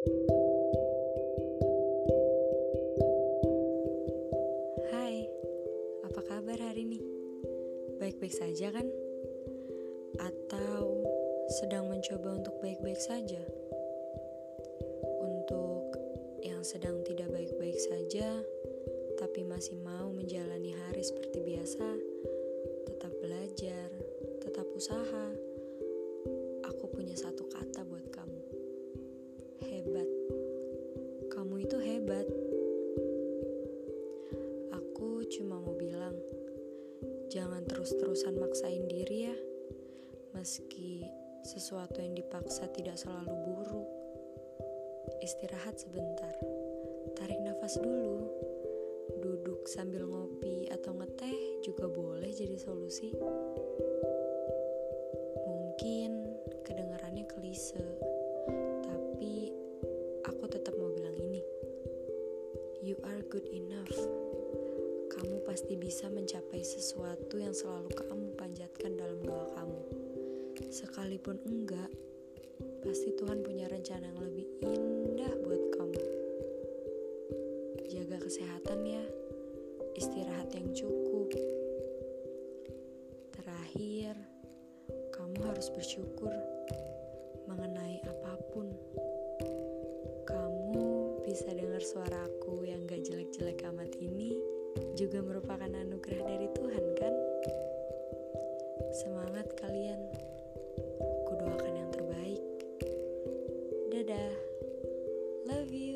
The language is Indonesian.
Hai, apa kabar hari ini? Baik-baik saja kan? Atau sedang mencoba untuk baik-baik saja? Untuk yang sedang tidak baik-baik saja, tapi masih mau menjalani hari seperti biasa, tetap belajar, tetap usaha. Hebat. Aku cuma mau bilang, jangan terus-terusan maksain diri ya. Meski sesuatu yang dipaksa tidak selalu buruk. Istirahat sebentar. Tarik nafas dulu. Duduk sambil ngopi atau ngeteh juga boleh jadi solusi. Mungkin kedengarannya klise, You are good enough. Kamu pasti bisa mencapai sesuatu yang selalu kamu panjatkan dalam doa kamu. Sekalipun enggak, pasti Tuhan punya rencana yang lebih indah buat kamu. Jaga kesehatan ya, istirahat yang cukup. Terakhir, kamu harus bersyukur mengenai apa pun bisa dengar suara aku yang gak jelek-jelek amat ini juga merupakan anugerah dari Tuhan kan? Semangat kalian. Kudoakan yang terbaik. Dadah. Love you.